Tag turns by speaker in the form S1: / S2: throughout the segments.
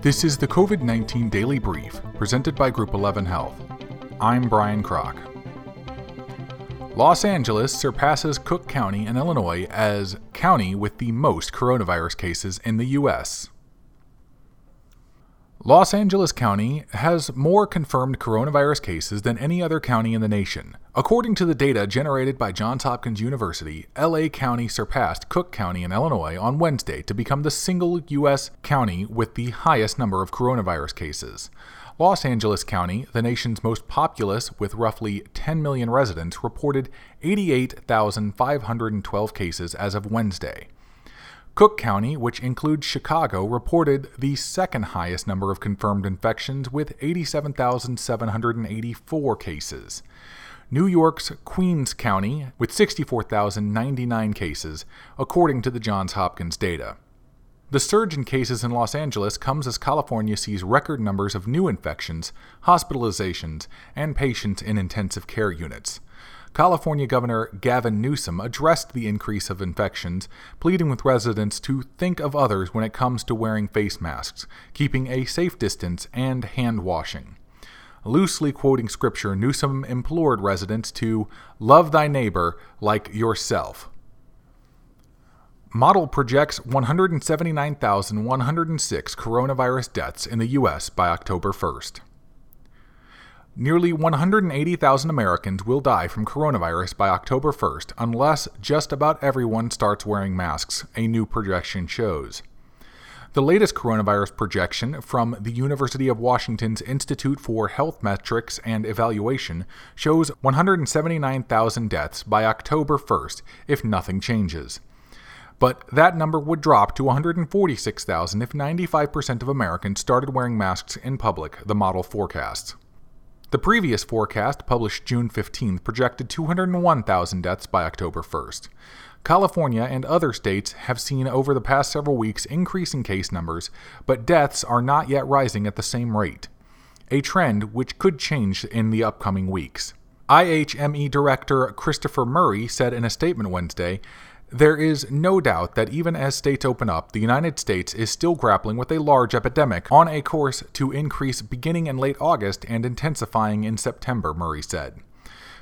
S1: This is the COVID 19 Daily Brief, presented by Group 11 Health. I'm Brian Kroc. Los Angeles surpasses Cook County in Illinois as county with the most coronavirus cases in the U.S. Los Angeles County has more confirmed coronavirus cases than any other county in the nation. According to the data generated by Johns Hopkins University, LA County surpassed Cook County in Illinois on Wednesday to become the single U.S. county with the highest number of coronavirus cases. Los Angeles County, the nation's most populous with roughly 10 million residents, reported 88,512 cases as of Wednesday. Cook County, which includes Chicago, reported the second highest number of confirmed infections with 87,784 cases. New York's Queens County, with 64,099 cases, according to the Johns Hopkins data. The surge in cases in Los Angeles comes as California sees record numbers of new infections, hospitalizations, and patients in intensive care units. California Governor Gavin Newsom addressed the increase of infections, pleading with residents to think of others when it comes to wearing face masks, keeping a safe distance, and hand washing. Loosely quoting scripture, Newsom implored residents to love thy neighbor like yourself. Model projects 179,106 coronavirus deaths in the U.S. by October 1st. Nearly 180,000 Americans will die from coronavirus by October 1st unless just about everyone starts wearing masks, a new projection shows. The latest coronavirus projection from the University of Washington's Institute for Health Metrics and Evaluation shows 179,000 deaths by October 1st if nothing changes. But that number would drop to 146,000 if 95% of Americans started wearing masks in public, the model forecasts. The previous forecast, published June 15th, projected 201,000 deaths by October 1st. California and other states have seen over the past several weeks increasing case numbers, but deaths are not yet rising at the same rate, a trend which could change in the upcoming weeks. IHME Director Christopher Murray said in a statement Wednesday there is no doubt that even as states open up, the United States is still grappling with a large epidemic on a course to increase beginning in late August and intensifying in September, Murray said.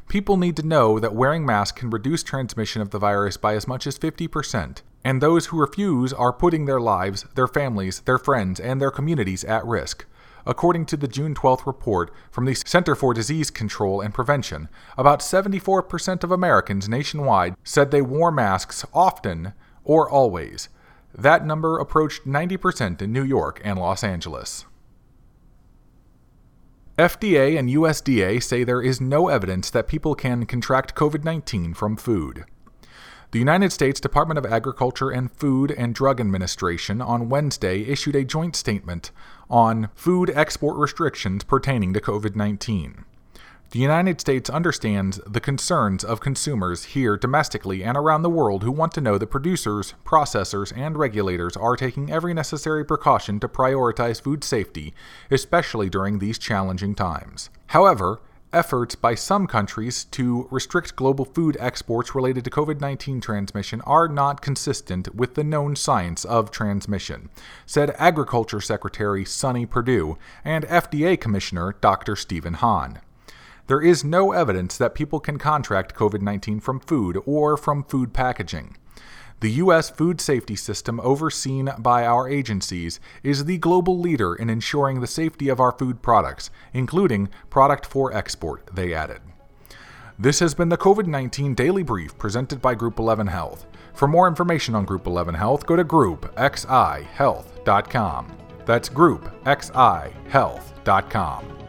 S1: People need to know that wearing masks can reduce transmission of the virus by as much as 50%, and those who refuse are putting their lives, their families, their friends, and their communities at risk. According to the June 12th report from the Center for Disease Control and Prevention, about 74% of Americans nationwide said they wore masks often or always. That number approached 90% in New York and Los Angeles. FDA and USDA say there is no evidence that people can contract COVID 19 from food. The United States Department of Agriculture and Food and Drug Administration on Wednesday issued a joint statement on food export restrictions pertaining to COVID 19. The United States understands the concerns of consumers here domestically and around the world who want to know that producers, processors, and regulators are taking every necessary precaution to prioritize food safety, especially during these challenging times. However, efforts by some countries to restrict global food exports related to COVID 19 transmission are not consistent with the known science of transmission, said Agriculture Secretary Sonny Perdue and FDA Commissioner Dr. Stephen Hahn. There is no evidence that people can contract COVID 19 from food or from food packaging. The U.S. food safety system, overseen by our agencies, is the global leader in ensuring the safety of our food products, including product for export, they added. This has been the COVID 19 Daily Brief presented by Group 11 Health. For more information on Group 11 Health, go to groupxihealth.com. That's groupxihealth.com.